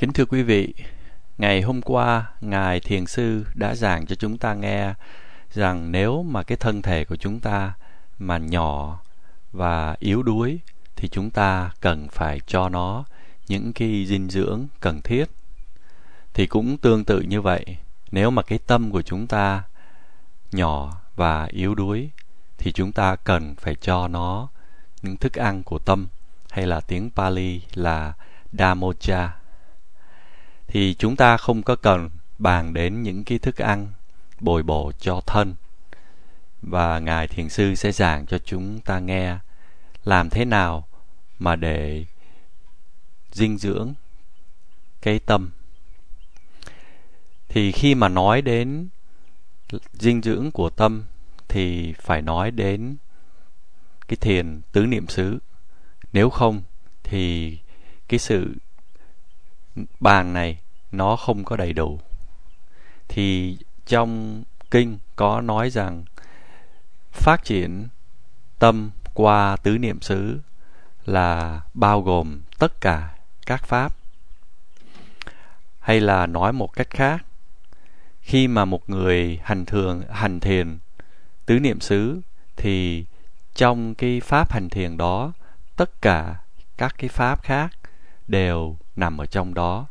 Kính thưa quý vị, ngày hôm qua ngài thiền sư đã giảng cho chúng ta nghe rằng nếu mà cái thân thể của chúng ta mà nhỏ và yếu đuối thì chúng ta cần phải cho nó những cái dinh dưỡng cần thiết. Thì cũng tương tự như vậy, nếu mà cái tâm của chúng ta nhỏ và yếu đuối thì chúng ta cần phải cho nó những thức ăn của tâm hay là tiếng Pali là damocha thì chúng ta không có cần bàn đến những cái thức ăn bồi bổ cho thân. Và ngài thiền sư sẽ giảng cho chúng ta nghe làm thế nào mà để dinh dưỡng cái tâm. Thì khi mà nói đến dinh dưỡng của tâm thì phải nói đến cái thiền tứ niệm xứ. Nếu không thì cái sự bàn này nó không có đầy đủ. Thì trong kinh có nói rằng, phát triển tâm qua tứ niệm xứ là bao gồm tất cả các pháp. Hay là nói một cách khác, khi mà một người hành thường, hành thiền tứ niệm xứ, thì trong cái pháp hành thiền đó, tất cả các cái pháp khác đều nằm ở trong đó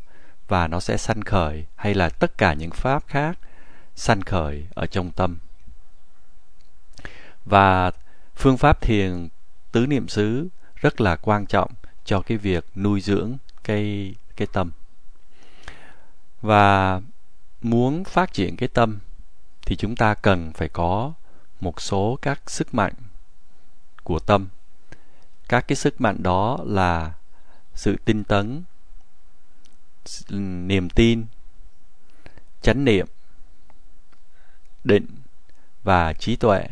và nó sẽ sanh khởi, hay là tất cả những pháp khác sanh khởi ở trong tâm. Và phương pháp thiền tứ niệm xứ rất là quan trọng cho cái việc nuôi dưỡng cái cái tâm. Và muốn phát triển cái tâm thì chúng ta cần phải có một số các sức mạnh của tâm. Các cái sức mạnh đó là sự tinh tấn niềm tin, chánh niệm, định và trí tuệ.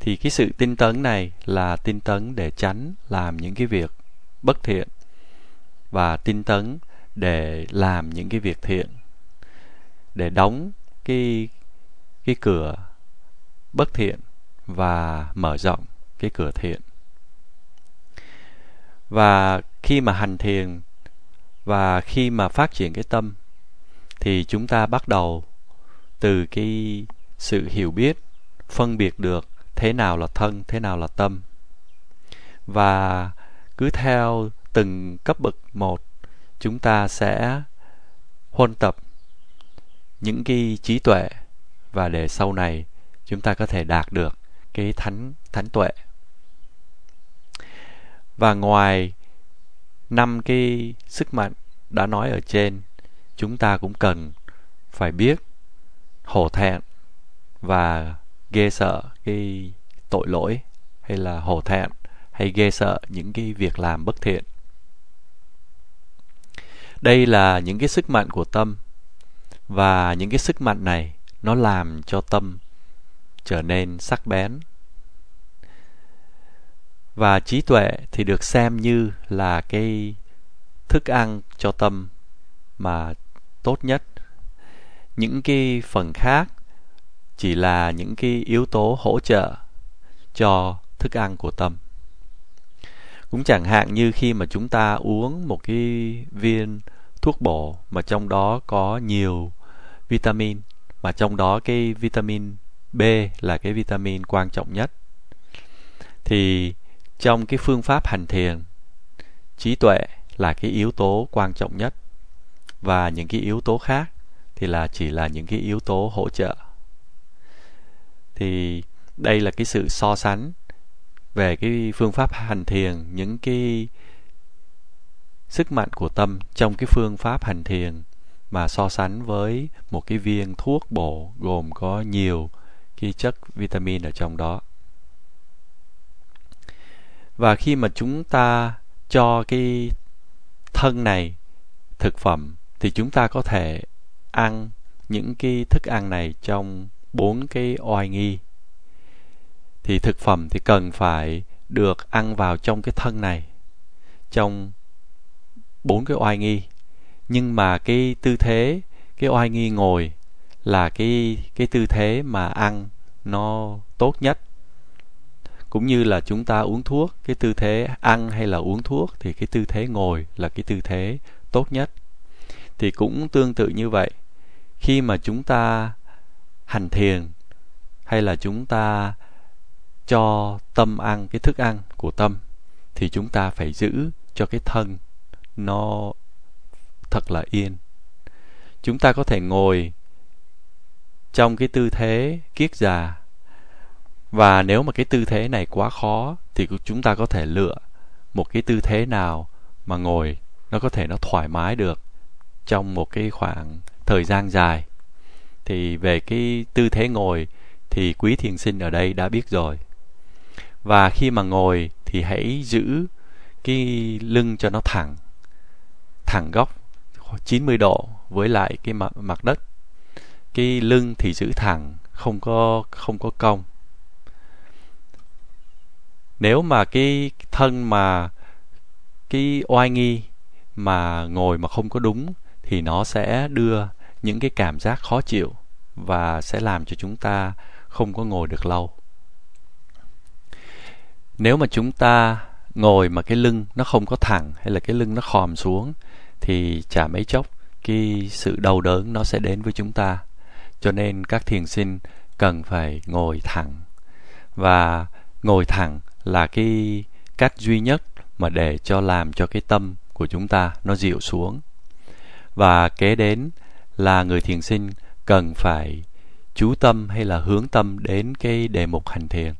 Thì cái sự tinh tấn này là tinh tấn để tránh làm những cái việc bất thiện và tinh tấn để làm những cái việc thiện, để đóng cái cái cửa bất thiện và mở rộng cái cửa thiện. Và khi mà hành thiền và khi mà phát triển cái tâm, thì chúng ta bắt đầu từ cái sự hiểu biết, phân biệt được thế nào là thân, thế nào là tâm. Và cứ theo từng cấp bậc một, chúng ta sẽ huân tập những cái trí tuệ. Và để sau này chúng ta có thể đạt được cái thánh thánh tuệ. Và ngoài năm cái sức mạnh đã nói ở trên, chúng ta cũng cần phải biết hổ thẹn và ghê sợ cái tội lỗi, hay là hổ thẹn hay ghê sợ những cái việc làm bất thiện. Đây là những cái sức mạnh của tâm, và những cái sức mạnh này nó làm cho tâm trở nên sắc bén và trí tuệ thì được xem như là cái thức ăn cho tâm mà tốt nhất. Những cái phần khác chỉ là những cái yếu tố hỗ trợ cho thức ăn của tâm. Cũng chẳng hạn như khi mà chúng ta uống một cái viên thuốc bổ mà trong đó có nhiều vitamin, mà trong đó cái vitamin B là cái vitamin quan trọng nhất, thì trong cái phương pháp hành thiền, trí tuệ là cái yếu tố quan trọng nhất. Và những cái yếu tố khác thì là chỉ là những cái yếu tố hỗ trợ. Thì đây là cái sự so sánh về cái phương pháp hành thiền, những cái sức mạnh của tâm trong cái phương pháp hành thiền mà so sánh với một cái viên thuốc bổ gồm có nhiều cái chất vitamin ở trong đó và khi mà chúng ta cho cái thân này thực phẩm, thì chúng ta có thể ăn những cái thức ăn này trong bốn cái oai nghi. Thì thực phẩm thì cần phải được ăn vào trong cái thân này, trong bốn cái oai nghi. Nhưng mà cái tư thế, cái oai nghi ngồi là cái cái tư thế mà ăn nó tốt nhất cũng như là chúng ta uống thuốc, cái tư thế ăn hay là uống thuốc thì cái tư thế ngồi là cái tư thế tốt nhất. Thì cũng tương tự như vậy, khi mà chúng ta hành thiền hay là chúng ta cho tâm ăn, cái thức ăn của tâm, thì chúng ta phải giữ cho cái thân nó thật là yên. Chúng ta có thể ngồi trong cái tư thế kiết già và nếu mà cái tư thế này quá khó thì chúng ta có thể lựa một cái tư thế nào mà ngồi nó có thể nó thoải mái được trong một cái khoảng thời gian dài. Thì về cái tư thế ngồi thì quý thiền sinh ở đây đã biết rồi. Và khi mà ngồi thì hãy giữ cái lưng cho nó thẳng thẳng góc 90 độ với lại cái mặt, mặt đất. Cái lưng thì giữ thẳng không có không có cong nếu mà cái thân mà, cái oai nghi mà ngồi mà không có đúng thì nó sẽ đưa những cái cảm giác khó chịu và sẽ làm cho chúng ta không có ngồi được lâu. Nếu mà chúng ta ngồi mà cái lưng nó không có thẳng hay là cái lưng nó khòm xuống thì chả mấy chốc cái sự đau đớn nó sẽ đến với chúng ta. Cho nên các thiền sinh cần phải ngồi thẳng. Và ngồi thẳng là cái cách duy nhất mà để cho làm cho cái tâm của chúng ta nó dịu xuống. Và kế đến là người thiền sinh cần phải chú tâm hay là hướng tâm đến cái đề mục hành thiền.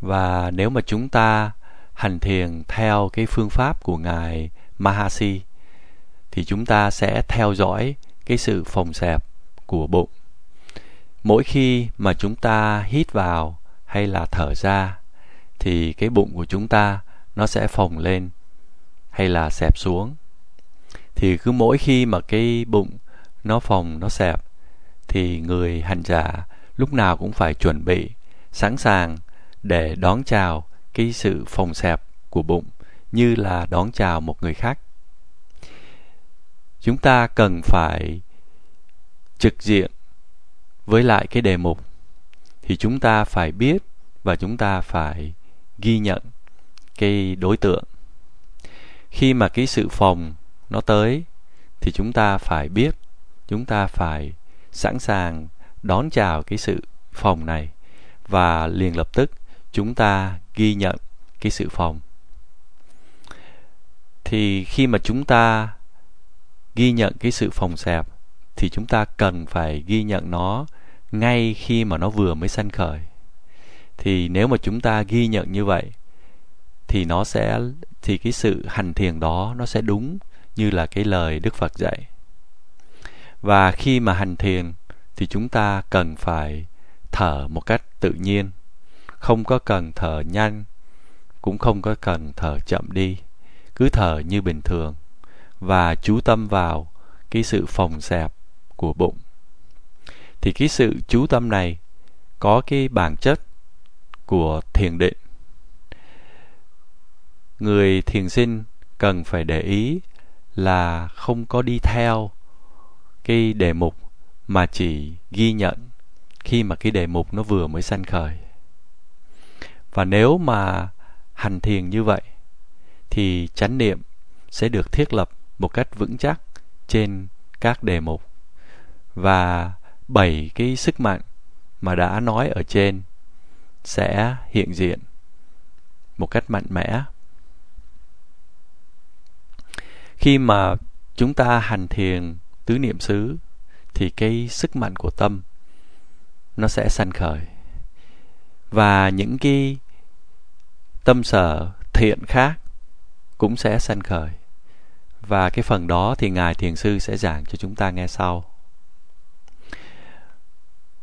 Và nếu mà chúng ta hành thiền theo cái phương pháp của ngài Mahasi, thì chúng ta sẽ theo dõi cái sự phồng xẹp của bụng. Mỗi khi mà chúng ta hít vào hay là thở ra thì cái bụng của chúng ta nó sẽ phồng lên hay là xẹp xuống. Thì cứ mỗi khi mà cái bụng nó phồng, nó xẹp thì người hành giả lúc nào cũng phải chuẩn bị sẵn sàng để đón chào cái sự phồng xẹp của bụng như là đón chào một người khác. Chúng ta cần phải trực diện với lại cái đề mục thì chúng ta phải biết và chúng ta phải ghi nhận cái đối tượng. Khi mà cái sự phòng nó tới thì chúng ta phải biết, chúng ta phải sẵn sàng đón chào cái sự phòng này và liền lập tức chúng ta ghi nhận cái sự phòng. Thì khi mà chúng ta ghi nhận cái sự phòng xẹp thì chúng ta cần phải ghi nhận nó ngay khi mà nó vừa mới sanh khởi thì nếu mà chúng ta ghi nhận như vậy thì nó sẽ thì cái sự hành thiền đó nó sẽ đúng như là cái lời Đức Phật dạy. Và khi mà hành thiền thì chúng ta cần phải thở một cách tự nhiên, không có cần thở nhanh, cũng không có cần thở chậm đi, cứ thở như bình thường và chú tâm vào cái sự phòng xẹp của bụng. Thì cái sự chú tâm này có cái bản chất của thiền định. Người thiền sinh cần phải để ý là không có đi theo cái đề mục mà chỉ ghi nhận khi mà cái đề mục nó vừa mới sanh khởi. Và nếu mà hành thiền như vậy, thì chánh niệm sẽ được thiết lập một cách vững chắc trên các đề mục. Và bảy cái sức mạnh mà đã nói ở trên sẽ hiện diện một cách mạnh mẽ. Khi mà chúng ta hành thiền tứ niệm xứ, thì cái sức mạnh của tâm nó sẽ sanh khởi. Và những cái tâm sở thiện khác cũng sẽ sanh khởi. Và cái phần đó thì ngài thiền sư sẽ giảng cho chúng ta nghe sau.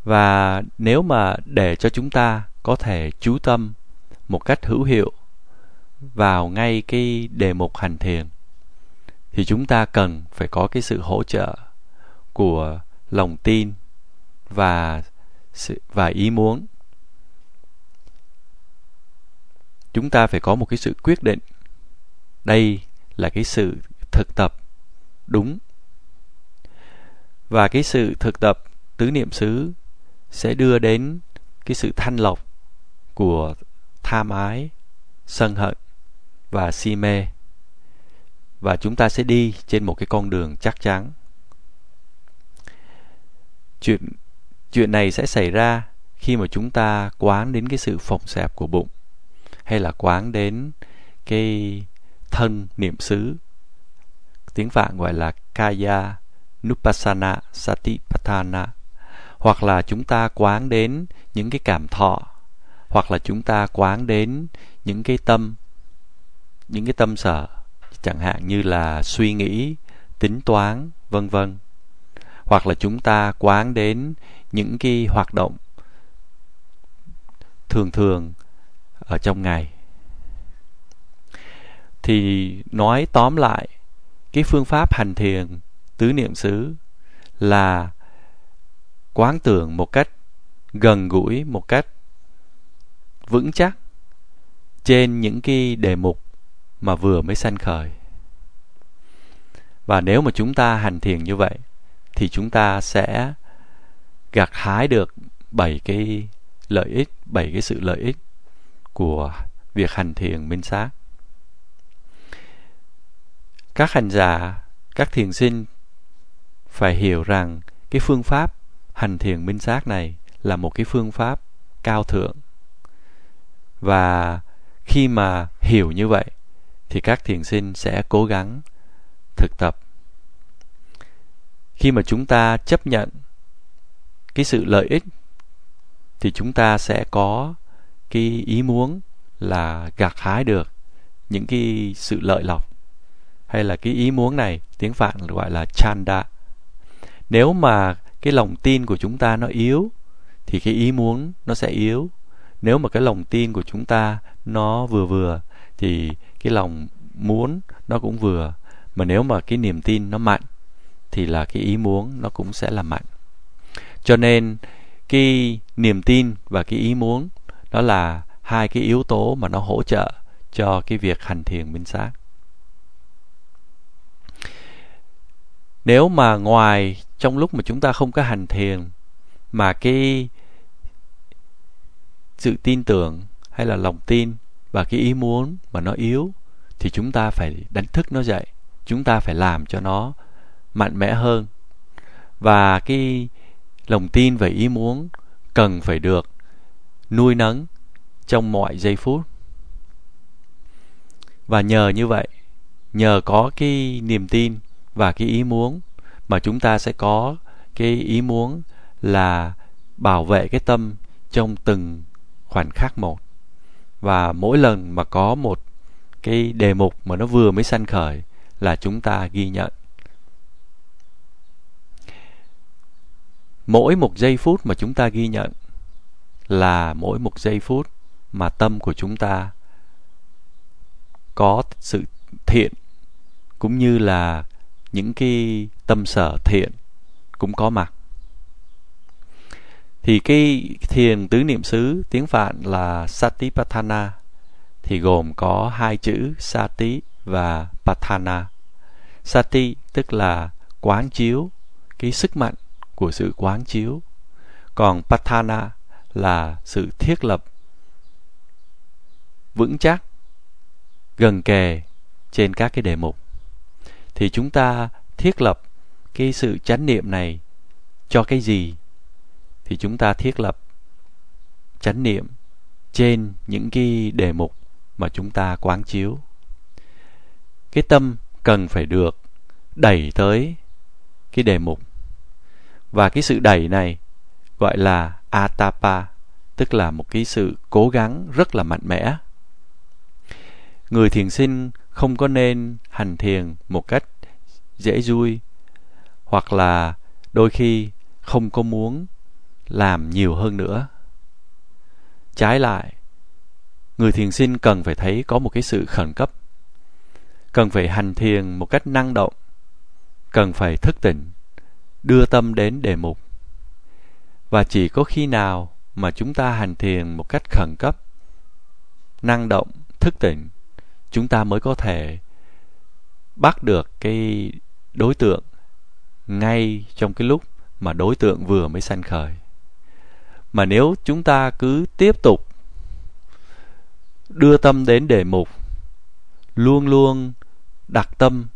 Và nếu mà để cho chúng ta có thể chú tâm một cách hữu hiệu vào ngay cái đề mục hành thiền, thì chúng ta cần phải có cái sự hỗ trợ của lòng tin và sự, và ý muốn. Chúng ta phải có một cái sự quyết định đây là cái sự thực tập đúng. Và cái sự thực tập tứ niệm xứ sẽ đưa đến cái sự thanh lọc của tham ái sân hận và si mê. Và chúng ta sẽ đi trên một cái con đường chắc chắn. Chuyện chuyện này sẽ xảy ra khi mà chúng ta quán đến cái sự phồng xẹp của bụng, hay là quán đến cái thân niệm xứ. Tiếng phạn gọi là kaya nupassana satipatthana, hoặc là chúng ta quán đến những cái cảm thọ hoặc là chúng ta quán đến những cái tâm, những cái tâm sở, chẳng hạn như là suy nghĩ, tính toán, vân vân. Hoặc là chúng ta quán đến những cái hoạt động thường thường ở trong ngày. Thì nói tóm lại, cái phương pháp hành thiền tứ niệm xứ là quán tưởng một cách gần gũi, một cách vững chắc trên những cái đề mục mà vừa mới sanh khởi. Và nếu mà chúng ta hành thiền như vậy, thì chúng ta sẽ gặt hái được bảy cái lợi ích, bảy cái sự lợi ích của việc hành thiền minh sát. Các hành giả, các thiền sinh phải hiểu rằng cái phương pháp hành thiền minh sát này là một cái phương pháp cao thượng và khi mà hiểu như vậy, thì các thiền sinh sẽ cố gắng thực tập. Khi mà chúng ta chấp nhận cái sự lợi ích, thì chúng ta sẽ có cái ý muốn là gặt hái được những cái sự lợi lộc, hay là cái ý muốn này, tiếng phạn gọi là chanda. Nếu mà cái lòng tin của chúng ta nó yếu, thì cái ý muốn nó sẽ yếu nếu mà cái lòng tin của chúng ta nó vừa vừa, thì cái lòng muốn nó cũng vừa. Mà nếu mà cái niềm tin nó mạnh, thì là cái ý muốn nó cũng sẽ là mạnh. Cho nên, cái niềm tin và cái ý muốn đó là hai cái yếu tố mà nó hỗ trợ cho cái việc hành thiền minh sát. Nếu mà ngoài trong lúc mà chúng ta không có hành thiền, mà cái sự tin tưởng hay là lòng tin và cái ý muốn mà nó yếu thì chúng ta phải đánh thức nó dậy, chúng ta phải làm cho nó mạnh mẽ hơn. Và cái lòng tin và ý muốn cần phải được nuôi nấng trong mọi giây phút. Và nhờ như vậy, nhờ có cái niềm tin và cái ý muốn mà chúng ta sẽ có cái ý muốn là bảo vệ cái tâm trong từng khoảnh khắc một. Và mỗi lần mà có một cái đề mục mà nó vừa mới sanh khởi là chúng ta ghi nhận. Mỗi một giây phút mà chúng ta ghi nhận là mỗi một giây phút mà tâm của chúng ta có sự thiện cũng như là những cái tâm sở thiện cũng có mặt thì cái thiền tứ niệm xứ, tiếng phạn là satipatthana. Thì gồm có hai chữ sati và patthana sati tức là quán chiếu, cái sức mạnh của sự quán chiếu. Còn patthana là sự thiết lập, vững chắc, gần kề trên các cái đề mục. Thì chúng ta thiết lập cái sự chánh niệm này cho cái gì? Thì chúng ta thiết lập chánh niệm trên những cái đề mục mà chúng ta quán chiếu. Cái tâm cần phải được đẩy tới cái đề mục. Và cái sự đẩy này gọi là atapa, tức là một cái sự cố gắng rất là mạnh mẽ. Người thiền sinh không có nên hành thiền một cách dễ vui hoặc là đôi khi không có muốn làm nhiều hơn nữa. Trái lại, người thiền sinh cần phải thấy có một cái sự khẩn cấp. Cần phải hành thiền một cách năng động. Cần phải thức tỉnh, đưa tâm đến đề mục. Và chỉ có khi nào mà chúng ta hành thiền một cách khẩn cấp, năng động, thức tỉnh, chúng ta mới có thể bắt được cái đối tượng ngay trong cái lúc mà đối tượng vừa mới sanh khởi mà nếu chúng ta cứ tiếp tục đưa tâm đến đề mục, luôn luôn đặt tâm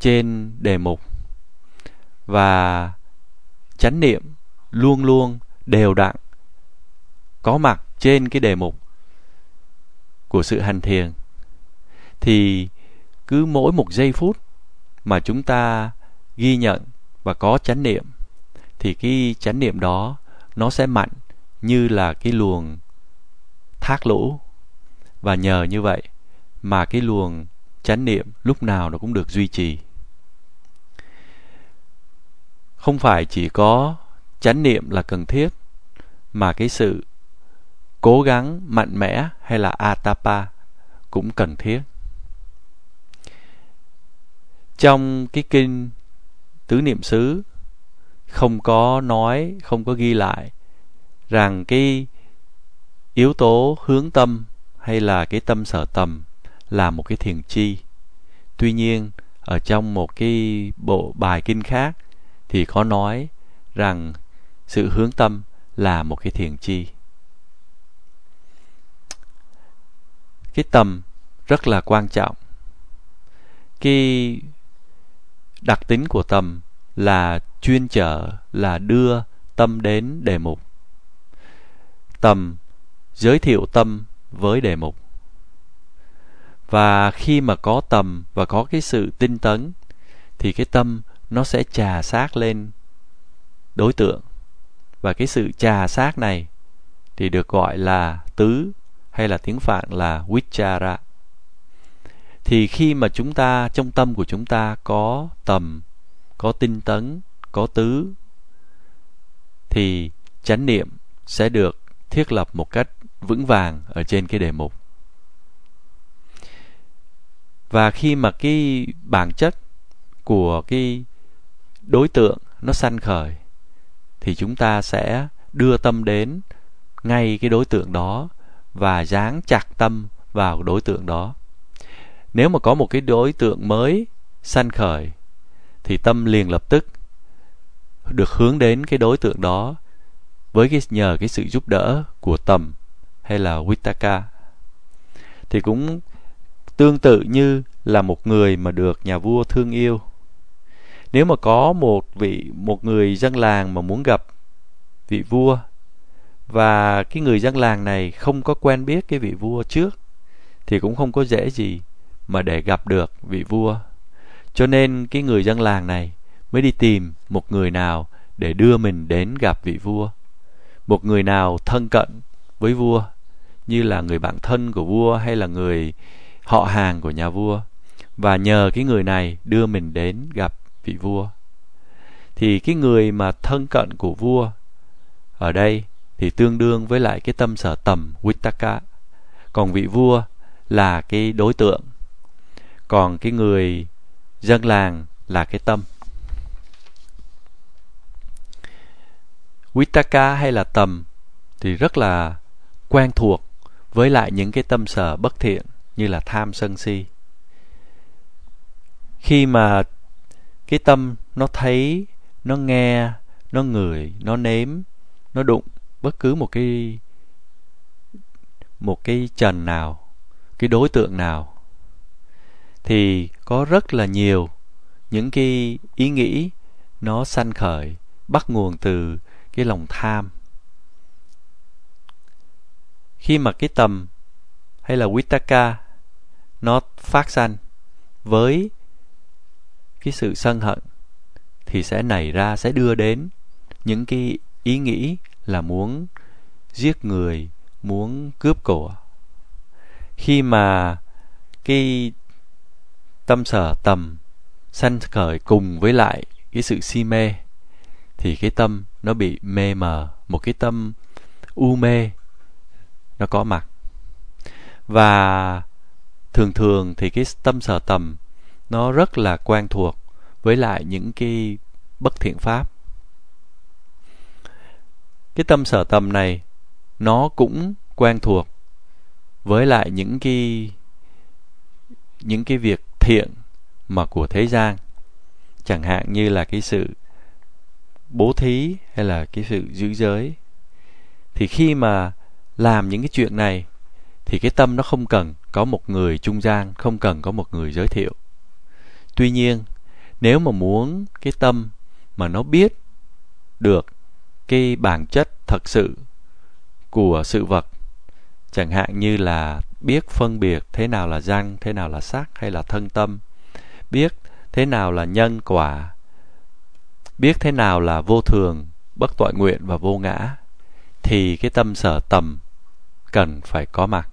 trên đề mục và chánh niệm luôn luôn đều đặn, có mặt trên cái đề mục của sự hành thiền, thì cứ mỗi một giây phút mà chúng ta ghi nhận và có chánh niệm, thì cái chánh niệm đó nó sẽ mạnh như là cái luồng thác lũ. Và nhờ như vậy mà cái luồng chánh niệm lúc nào nó cũng được duy trì. Không phải chỉ có chánh niệm là cần thiết, mà cái sự cố gắng mạnh mẽ hay là atapa cũng cần thiết. Trong cái kinh tứ niệm xứ, không có nói, không có ghi lại rằng cái yếu tố hướng tâm hay là cái tâm sở tầm là một cái thiền chi. Tuy nhiên, ở trong một cái bộ bài kinh khác thì có nói rằng sự hướng tâm là một cái thiền chi. Cái tầm rất là quan trọng. Cái đặc tính của tầm là chuyên trở, là đưa tâm đến đề mục tầm giới thiệu tâm với đề mục. Và khi mà có tầm và có cái sự tinh tấn, thì cái tâm nó sẽ trà sát lên đối tượng. Và cái sự trà sát này thì được gọi là tứ hay là tiếng phạn là vichara. Thì khi mà chúng ta, trong tâm của chúng ta có tầm, có tinh tấn, có tứ, thì chánh niệm sẽ được thiết lập một cách vững vàng ở trên cái đề mục. Và khi mà cái bản chất của cái đối tượng nó sanh khởi, thì chúng ta sẽ đưa tâm đến ngay cái đối tượng đó và dán chặt tâm vào đối tượng đó. Nếu mà có một cái đối tượng mới sanh khởi, thì tâm liền lập tức được hướng đến cái đối tượng đó với cái, nhờ cái sự giúp đỡ của tầm hay là Witaka thì cũng tương tự như là một người mà được nhà vua thương yêu. Nếu mà có một vị, một người dân làng mà muốn gặp vị vua, và cái người dân làng này không có quen biết cái vị vua trước, thì cũng không có dễ gì mà để gặp được vị vua. Cho nên cái người dân làng này mới đi tìm một người nào để đưa mình đến gặp vị vua một người nào thân cận với vua, như là người bạn thân của vua hay là người họ hàng của nhà vua, và nhờ cái người này đưa mình đến gặp vị vua thì cái người mà thân cận của vua ở đây thì tương đương với lại cái tâm sở tầm Wittaka. còn vị vua là cái đối tượng, còn cái người dân làng là cái tâm Vitaka hay là tầm thì rất là quen thuộc với lại những cái tâm sở bất thiện như là tham sân si. Khi mà cái tâm nó thấy, nó nghe, nó ngửi, nó nếm, nó đụng bất cứ một cái một cái trần nào, cái đối tượng nào thì có rất là nhiều những cái ý nghĩ nó sanh khởi, bắt nguồn từ cái lòng tham. Khi mà cái tầm hay là vitaka nó phát sanh với cái sự sân hận thì sẽ nảy ra, sẽ đưa đến những cái ý nghĩ là muốn giết người, muốn cướp của. Khi mà cái tâm sở tầm sanh khởi cùng với lại cái sự si mê thì cái tâm nó bị mê mờ, một cái tâm u mê, nó có mặt. Và thường thường thì cái tâm sở tầm nó rất là quen thuộc với lại những cái bất thiện pháp. Cái tâm sở tầm này nó cũng quen thuộc với lại những cái những cái việc thiện mà của thế gian. Chẳng hạn như là cái sự bố thí hay là cái sự giữ giới. Thì khi mà làm những cái chuyện này, thì cái tâm nó không cần có một người trung gian, không cần có một người giới thiệu. Tuy nhiên, nếu mà muốn cái tâm mà nó biết được cái bản chất thật sự của sự vật, chẳng hạn như là biết phân biệt thế nào là răng, thế nào là sắc hay là thân tâm, biết thế nào là nhân quả biết thế nào là vô thường, bất toại nguyện và vô ngã, thì cái tâm sở tầm cần phải có mặt.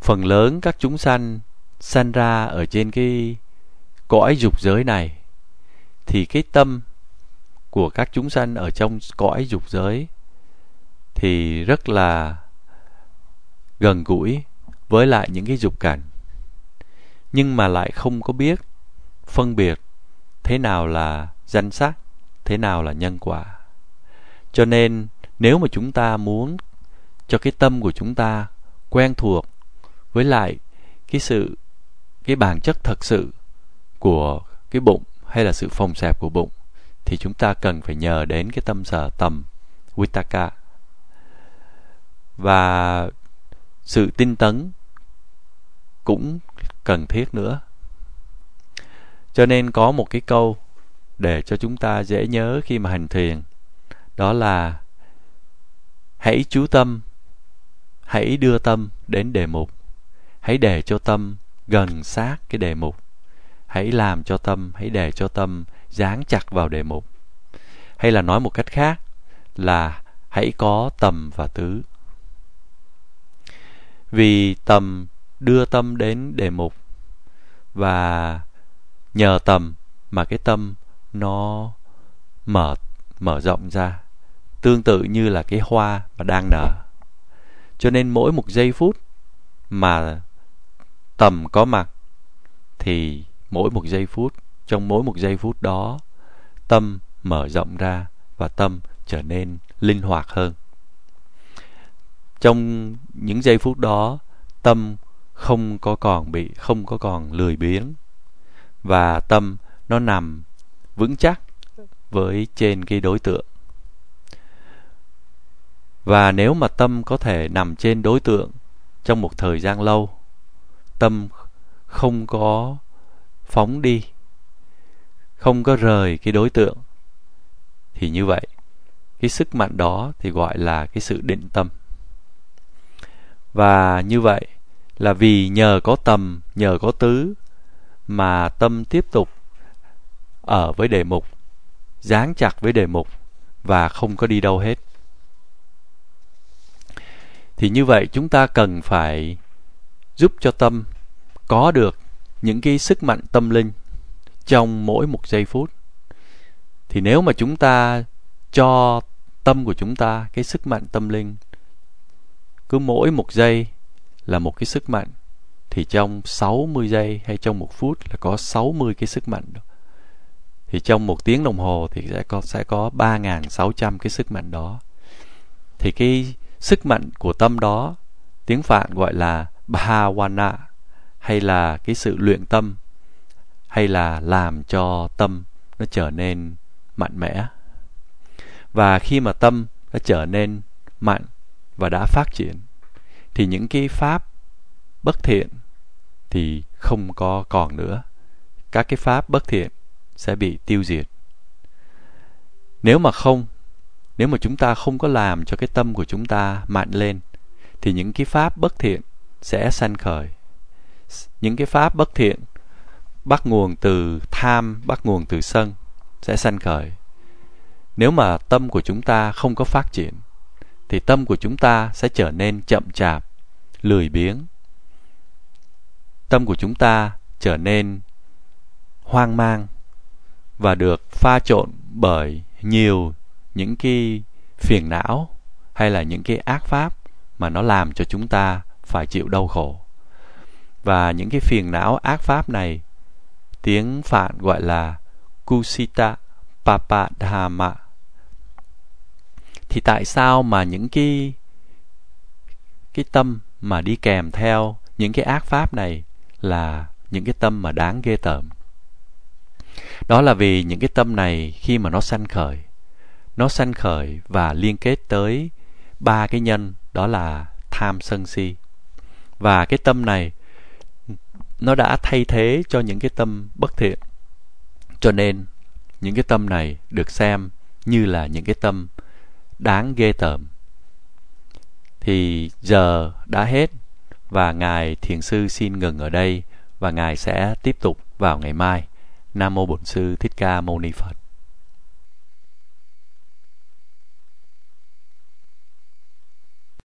Phần lớn các chúng sanh sanh ra ở trên cái cõi dục giới này, thì cái tâm của các chúng sanh ở trong cõi dục giới thì rất là gần gũi với lại những cái dục cảnh. Nhưng mà lại không có biết phân biệt thế nào là danh sắc thế nào là nhân quả? Cho nên, nếu mà chúng ta muốn cho cái tâm của chúng ta quen thuộc với lại cái sự, cái bản chất thật sự của cái bụng hay là sự phòng xẹp của bụng, thì chúng ta cần phải nhờ đến cái tâm sở tầm Vitaka. Và sự tinh tấn cũng cần thiết nữa cho nên có một cái câu để cho chúng ta dễ nhớ khi mà hành thiền. Đó là, hãy chú tâm, hãy đưa tâm đến đề mục. Hãy để cho tâm gần sát cái đề mục. Hãy làm cho tâm, hãy để cho tâm dán chặt vào đề mục. Hay là nói một cách khác là, hãy có tầm và tứ. Vì tầm đưa tâm đến đề mục và nhờ tầm mà cái tâm nó mở mở rộng ra, tương tự như là cái hoa mà đang nở. Cho nên mỗi một giây phút mà tầm có mặt thì mỗi một giây phút, trong mỗi một giây phút đó, tâm mở rộng ra và tâm trở nên linh hoạt hơn. Trong những giây phút đó, tâm không có còn bị, không có còn lười biếng và tâm nó nằm vững chắc với trên cái đối tượng. Và nếu mà tâm có thể nằm trên đối tượng trong một thời gian lâu, tâm không có phóng đi, không có rời cái đối tượng, thì như vậy, cái sức mạnh đó thì gọi là cái sự định tâm. Và như vậy là vì nhờ có tầm nhờ có tứ mà tâm tiếp tục ở với đề mục, dán chặt với đề mục và không có đi đâu hết. Thì như vậy chúng ta cần phải giúp cho tâm có được những cái sức mạnh tâm linh trong mỗi một giây phút. Thì nếu mà chúng ta cho tâm của chúng ta, cái sức mạnh tâm linh, cứ mỗi một giây là một cái sức mạnh thì trong 60 giây hay trong một phút là có 60 cái sức mạnh đó. Thì trong một tiếng đồng hồ thì sẽ có sẽ có 3.600 cái sức mạnh đó. Thì cái sức mạnh của tâm đó, tiếng Phạn gọi là Bhavana, hay là cái sự luyện tâm, hay là làm cho tâm nó trở nên mạnh mẽ. Và khi mà tâm đã trở nên mạnh và đã phát triển, thì những cái pháp bất thiện thì không có còn nữa. Các cái pháp bất thiện sẽ bị tiêu diệt. Nếu mà không, nếu mà chúng ta không có làm cho cái tâm của chúng ta mạnh lên thì những cái pháp bất thiện sẽ sanh khởi. Những cái pháp bất thiện bắt nguồn từ tham, bắt nguồn từ sân sẽ sanh khởi. Nếu mà tâm của chúng ta không có phát triển thì tâm của chúng ta sẽ trở nên chậm chạp, lười biếng. Tâm của chúng ta trở nên hoang mang và được pha trộn bởi nhiều những cái phiền não hay là những cái ác pháp mà nó làm cho chúng ta phải chịu đau khổ. Và những cái phiền não, ác pháp này, tiếng Phạn gọi là Kusita Papadhamma thì tại sao mà những cái cái tâm mà đi kèm theo những cái ác pháp này là những cái tâm mà đáng ghê tởm. Đó là vì những cái tâm này khi mà nó sanh khởi, nó sanh khởi và liên kết tới ba cái nhân, đó là tham sân si. Và cái tâm này, nó đã thay thế cho những cái tâm bất thiện. Cho nên, những cái tâm này được xem như là những cái tâm đáng ghê tởm. Thì giờ đã hết và ngài thiền sư xin ngừng ở đây và ngài sẽ tiếp tục vào ngày mai. Nam mô bổn sư thích ca mâu ni phật.